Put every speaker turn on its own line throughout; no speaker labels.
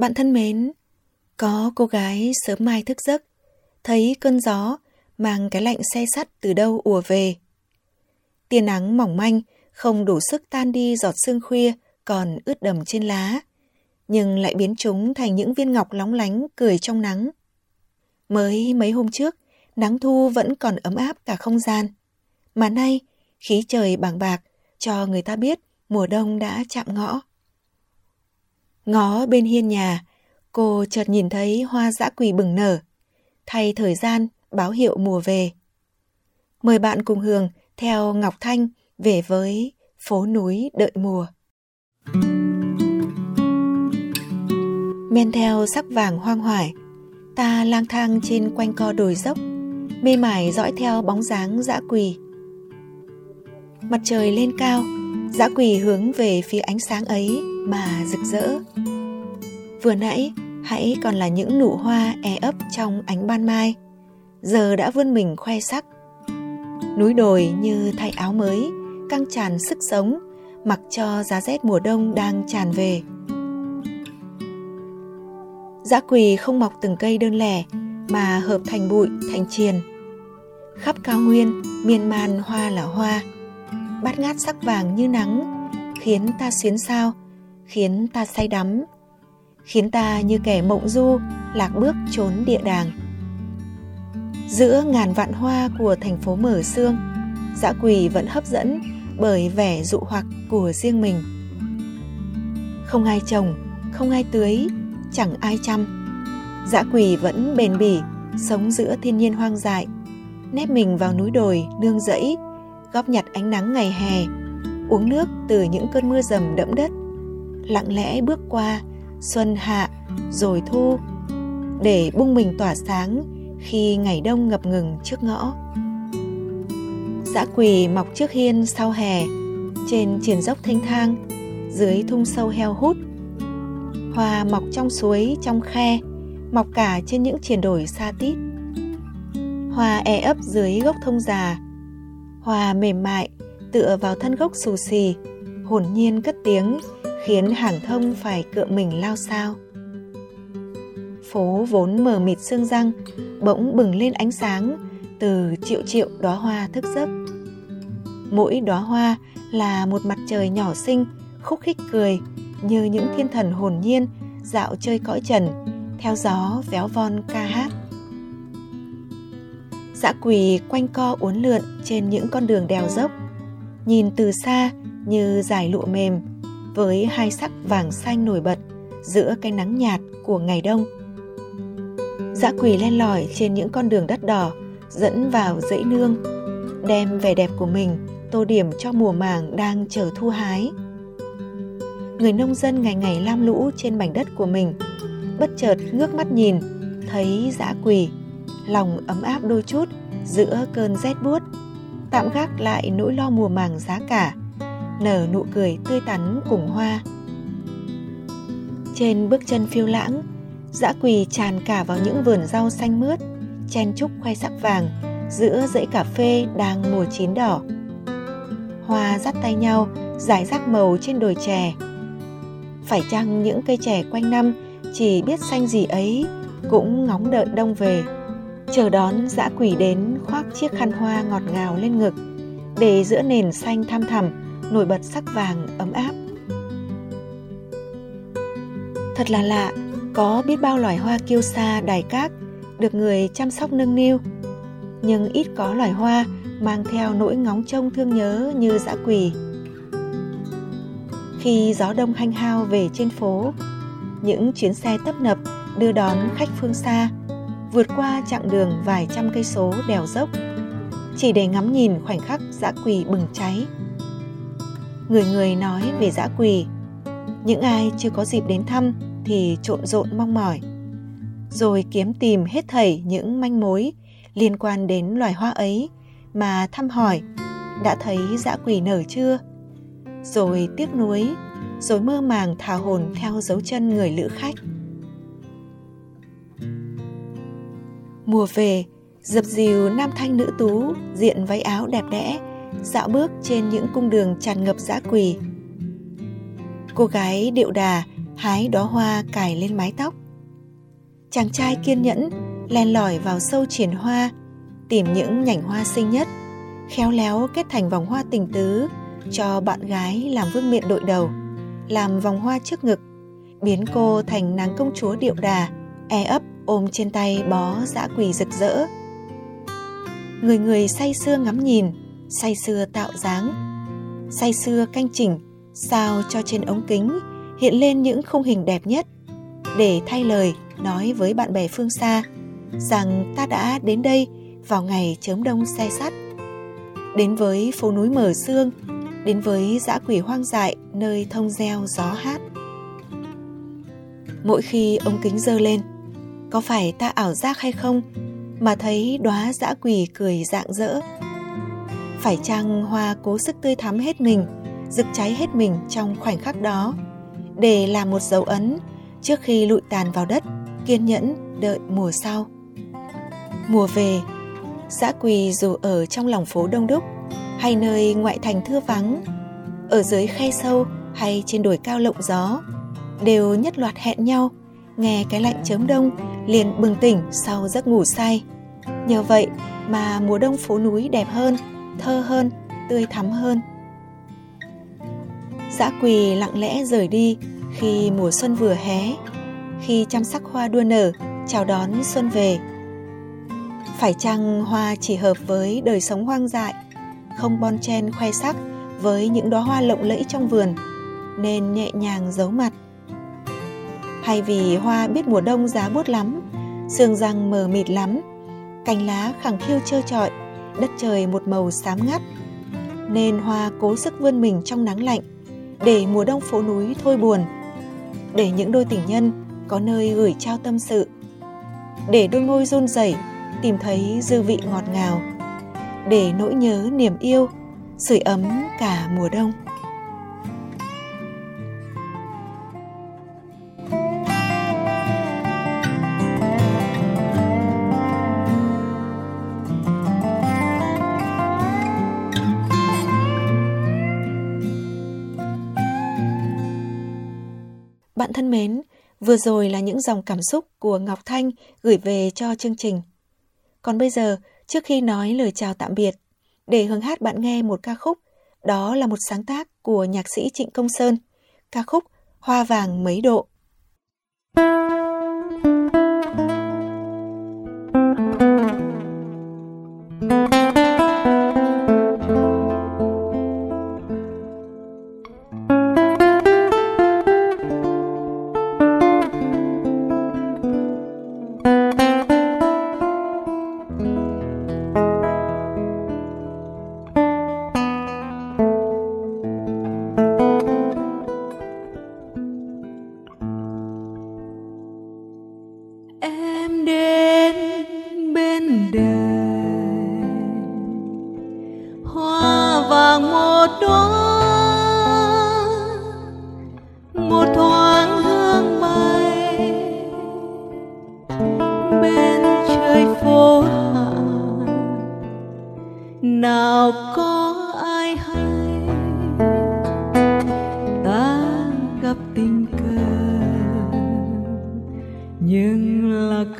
Bạn thân mến, có cô gái sớm mai thức giấc, thấy cơn gió mang cái lạnh xe sắt từ đâu ùa về. Tia nắng mỏng manh, không đủ sức tan đi giọt sương khuya còn ướt đầm trên lá, nhưng lại biến chúng thành những viên ngọc lóng lánh cười trong nắng. Mới mấy hôm trước, nắng thu vẫn còn ấm áp cả không gian, mà nay khí trời bàng bạc cho người ta biết mùa đông đã chạm ngõ. Ngó bên hiên nhà, cô chợt nhìn thấy hoa dã quỳ bừng nở, thay thời gian báo hiệu mùa về. Mời bạn cùng Hường theo Ngọc Thanh về với phố núi đợi mùa. Men theo sắc vàng hoang hoải, ta lang thang trên quanh co đồi dốc, mê mải dõi theo bóng dáng dã quỳ. Mặt trời lên cao, dã quỳ hướng về phía ánh sáng ấy mà rực rỡ. Vừa nãy, hãy còn là những nụ hoa e ấp trong ánh ban mai, giờ đã vươn mình khoe sắc. Núi đồi như thay áo mới, căng tràn sức sống, mặc cho giá rét mùa đông đang tràn về. Dã quỳ không mọc từng cây đơn lẻ, mà hợp thành bụi, thành triền. Khắp cao nguyên, miên man hoa là hoa, bát ngát sắc vàng như nắng, khiến ta xuyến sao, khiến ta say đắm, khiến ta như kẻ mộng du, lạc bước trốn địa đàng. Giữa ngàn vạn hoa của thành phố mở sương, dã quỳ vẫn hấp dẫn bởi vẻ dụ hoặc của riêng mình. Không ai trồng, không ai tưới, chẳng ai chăm. Dã quỳ vẫn bền bỉ, sống giữa thiên nhiên hoang dại, nép mình vào núi đồi nương rẫy góp nhặt ánh nắng ngày hè, uống nước từ những cơn mưa rầm đẫm đất, lặng lẽ bước qua xuân hạ rồi thu để bung mình tỏa sáng khi ngày đông ngập ngừng trước ngõ. Dã quỳ mọc trước hiên sau hè, trên triển dốc thanh thang, dưới thung sâu heo hút. Hoa mọc trong suối, trong khe, mọc cả trên những triển đồi xa tít. Hoa e ấp dưới gốc thông già, Hoa mềm mại, tựa vào thân gốc xù xì, hồn nhiên cất tiếng, khiến hàng thông phải cựa mình lao sao. Phố vốn mờ mịt sương răng, bỗng bừng lên ánh sáng từ triệu triệu đóa hoa thức giấc. Mỗi đóa hoa là một mặt trời nhỏ xinh, khúc khích cười như những thiên thần hồn nhiên dạo chơi cõi trần, theo gió véo von ca hát. Dã quỳ quanh co uốn lượn trên những con đường đèo dốc, nhìn từ xa như dải lụa mềm với hai sắc vàng xanh nổi bật giữa cái nắng nhạt của ngày đông. Dã quỳ len lỏi trên những con đường đất đỏ dẫn vào dãy nương, đem vẻ đẹp của mình tô điểm cho mùa màng đang chờ thu hái. Người nông dân ngày ngày lam lũ trên mảnh đất của mình, bất chợt ngước mắt nhìn, thấy dã quỳ lòng ấm áp đôi chút giữa cơn rét buốt tạm gác lại nỗi lo mùa màng giá cả nở nụ cười tươi tắn cùng hoa. Trên bước chân phiêu lãng, dã quỳ tràn cả vào những vườn rau xanh mướt, chen trúc khoai sắc vàng giữa dãy cà phê đang mùa chín đỏ. Hoa dắt tay nhau giải rác màu trên đồi chè. Phải chăng những cây chè quanh năm chỉ biết xanh gì ấy cũng ngóng đợi đông về, chờ đón dã quỷ đến khoác chiếc khăn hoa ngọt ngào lên ngực để giữa nền xanh thăm thẳm nổi bật sắc vàng, ấm áp. Thật là lạ, có biết bao loài hoa kiêu sa, đài cát được người chăm sóc nâng niu. Nhưng ít có loài hoa mang theo nỗi ngóng trông thương nhớ như dã quỳ. Khi gió đông hanh hao về trên phố, những chuyến xe tấp nập đưa đón khách phương xa, vượt qua chặng đường vài trăm cây số đèo dốc. Chỉ để ngắm nhìn khoảnh khắc dã quỳ bừng cháy người người nói về dã quỳ. Những ai chưa có dịp đến thăm thì trộn rộn mong mỏi. Rồi kiếm tìm hết thảy những manh mối liên quan đến loài hoa ấy mà thăm hỏi, đã thấy dã quỳ nở chưa? Rồi tiếc nuối, rồi mơ màng thả hồn theo dấu chân người lữ khách. Mùa về, dập dìu nam thanh nữ tú diện váy áo đẹp đẽ dạo bước trên những cung đường tràn ngập dã quỳ. Cô gái điệu đà, hái đóa hoa cài lên mái tóc. Chàng trai kiên nhẫn, len lỏi vào sâu triển hoa, tìm những nhành hoa xinh nhất, khéo léo kết thành vòng hoa tình tứ cho bạn gái làm vương miện đội đầu, làm vòng hoa trước ngực, biến cô thành nàng công chúa điệu đà e ấp ôm trên tay bó dã quỳ rực rỡ. Người người say sưa ngắm nhìn say xưa tạo dáng. Say xưa canh chỉnh, sao cho trên ống kính hiện lên những khung hình đẹp nhất. Để thay lời, nói với bạn bè phương xa rằng ta đã đến đây vào ngày chớm đông xe sắt. Đến với phố núi mở xương, đến với dã quỷ hoang dại nơi thông reo gió hát. Mỗi khi ống kính dơ lên, có phải ta ảo giác hay không mà thấy đóa dã quỷ cười rạng rỡ? Phải chăng hoa cố sức tươi thắm hết mình, rực cháy hết mình trong khoảnh khắc đó. Để làm một dấu ấn, trước khi lụi tàn vào đất, kiên nhẫn đợi mùa sau. Mùa về, xã quỳ dù ở trong lòng phố đông đúc hay nơi ngoại thành thưa vắng, ở dưới khe sâu hay trên đồi cao lộng gió, đều nhất loạt hẹn nhau, nghe cái lạnh chớm đông liền bừng tỉnh sau giấc ngủ say. Nhờ vậy mà mùa đông phố núi đẹp hơn thơ hơn, tươi thắm hơn. Dã quỳ lặng lẽ rời đi khi mùa xuân vừa hé, khi chăm sắc hoa đua nở, chào đón xuân về. Phải chăng hoa chỉ hợp với đời sống hoang dại, không bon chen khoe sắc với những đóa hoa lộng lẫy trong vườn, nên nhẹ nhàng giấu mặt? Hay vì hoa biết mùa đông giá buốt lắm, sương răng mờ mịt lắm, cành lá khẳng khiu trơ trọi đất trời một màu xám ngắt. Nên hoa cố sức vươn mình trong nắng lạnh, để mùa đông phố núi thôi buồn, để những đôi tình nhân có nơi gửi trao tâm sự, để đôi môi run rẩy tìm thấy dư vị ngọt ngào, để nỗi nhớ niềm yêu sưởi ấm cả mùa đông. Thân mến, vừa rồi là những dòng cảm xúc của Ngọc Thanh gửi về cho chương trình. Còn bây giờ, trước khi nói lời chào tạm biệt, để hướng hát bạn nghe một ca khúc, đó là một sáng tác của nhạc sĩ Trịnh Công Sơn, ca khúc Hoa vàng mấy độ.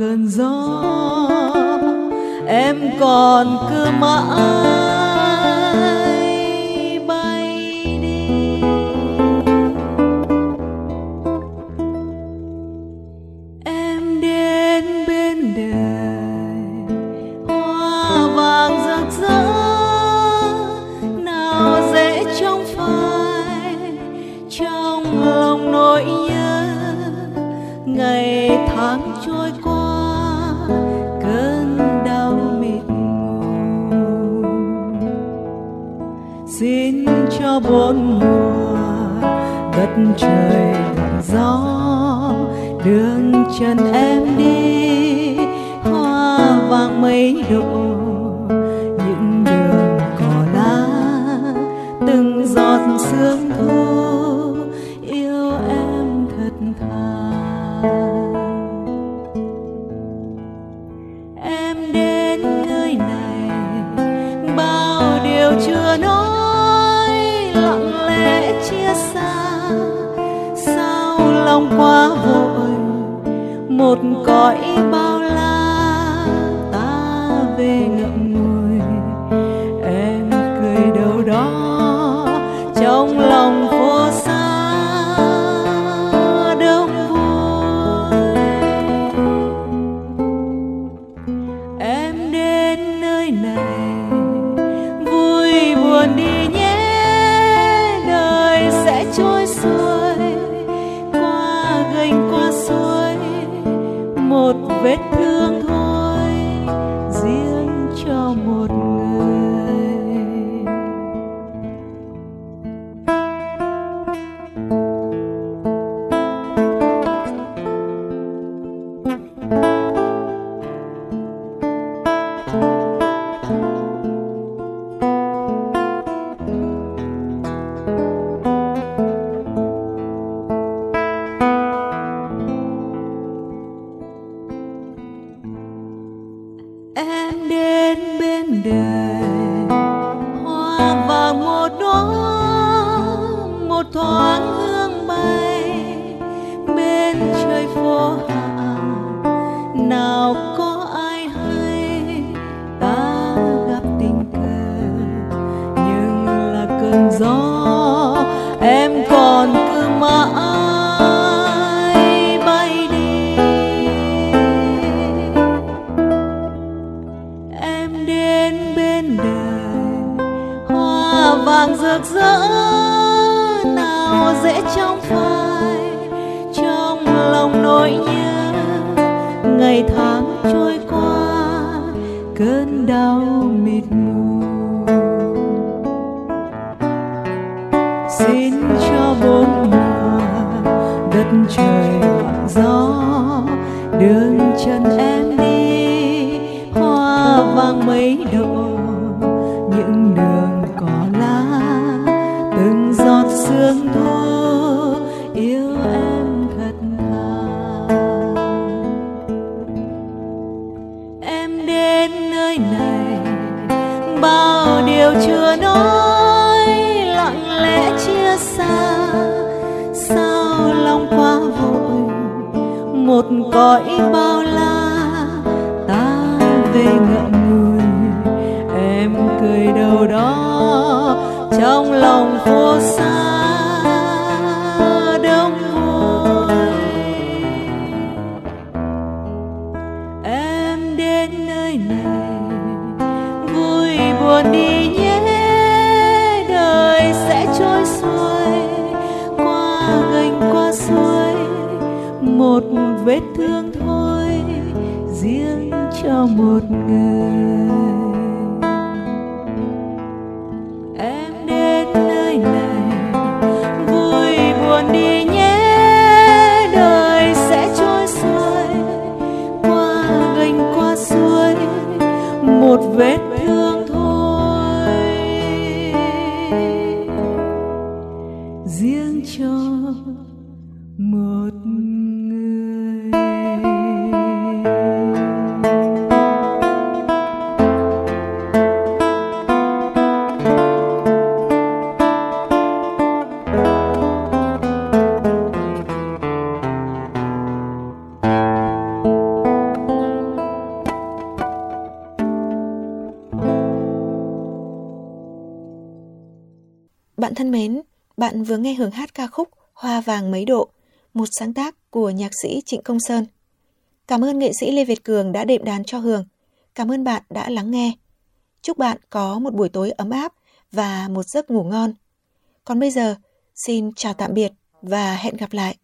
Cơn gió em còn cứ mãi trời gió đường chân một vết thương. Bên xin cho bốn mùa đất trời lặng gió. Đường chân em đi, hoa vàng mấy độ, những đường cỏ lá từng giọt sương thu yêu em thật thà em đến nơi này, bao điều chưa nói. Một cõi bao la, ta về ngậm ngùi em cười đâu đó trong lòng phố xa, đông vui. Em đến nơi này, vui buồn đi vết thương thôi, riêng cho một người. Em đến nơi này, vui buồn đi nhé, đời sẽ trôi xuôi, qua gành qua suối một vết
thân mến, bạn vừa nghe hưởng hát ca khúc Hoa vàng mấy độ, một sáng tác của nhạc sĩ Trịnh Công Sơn. Cảm ơn nghệ sĩ Lê Việt Cường đã đệm đàn cho Hường. Cảm ơn bạn đã lắng nghe. Chúc bạn có một buổi tối ấm áp và một giấc ngủ ngon. Còn bây giờ, xin chào tạm biệt và hẹn gặp lại.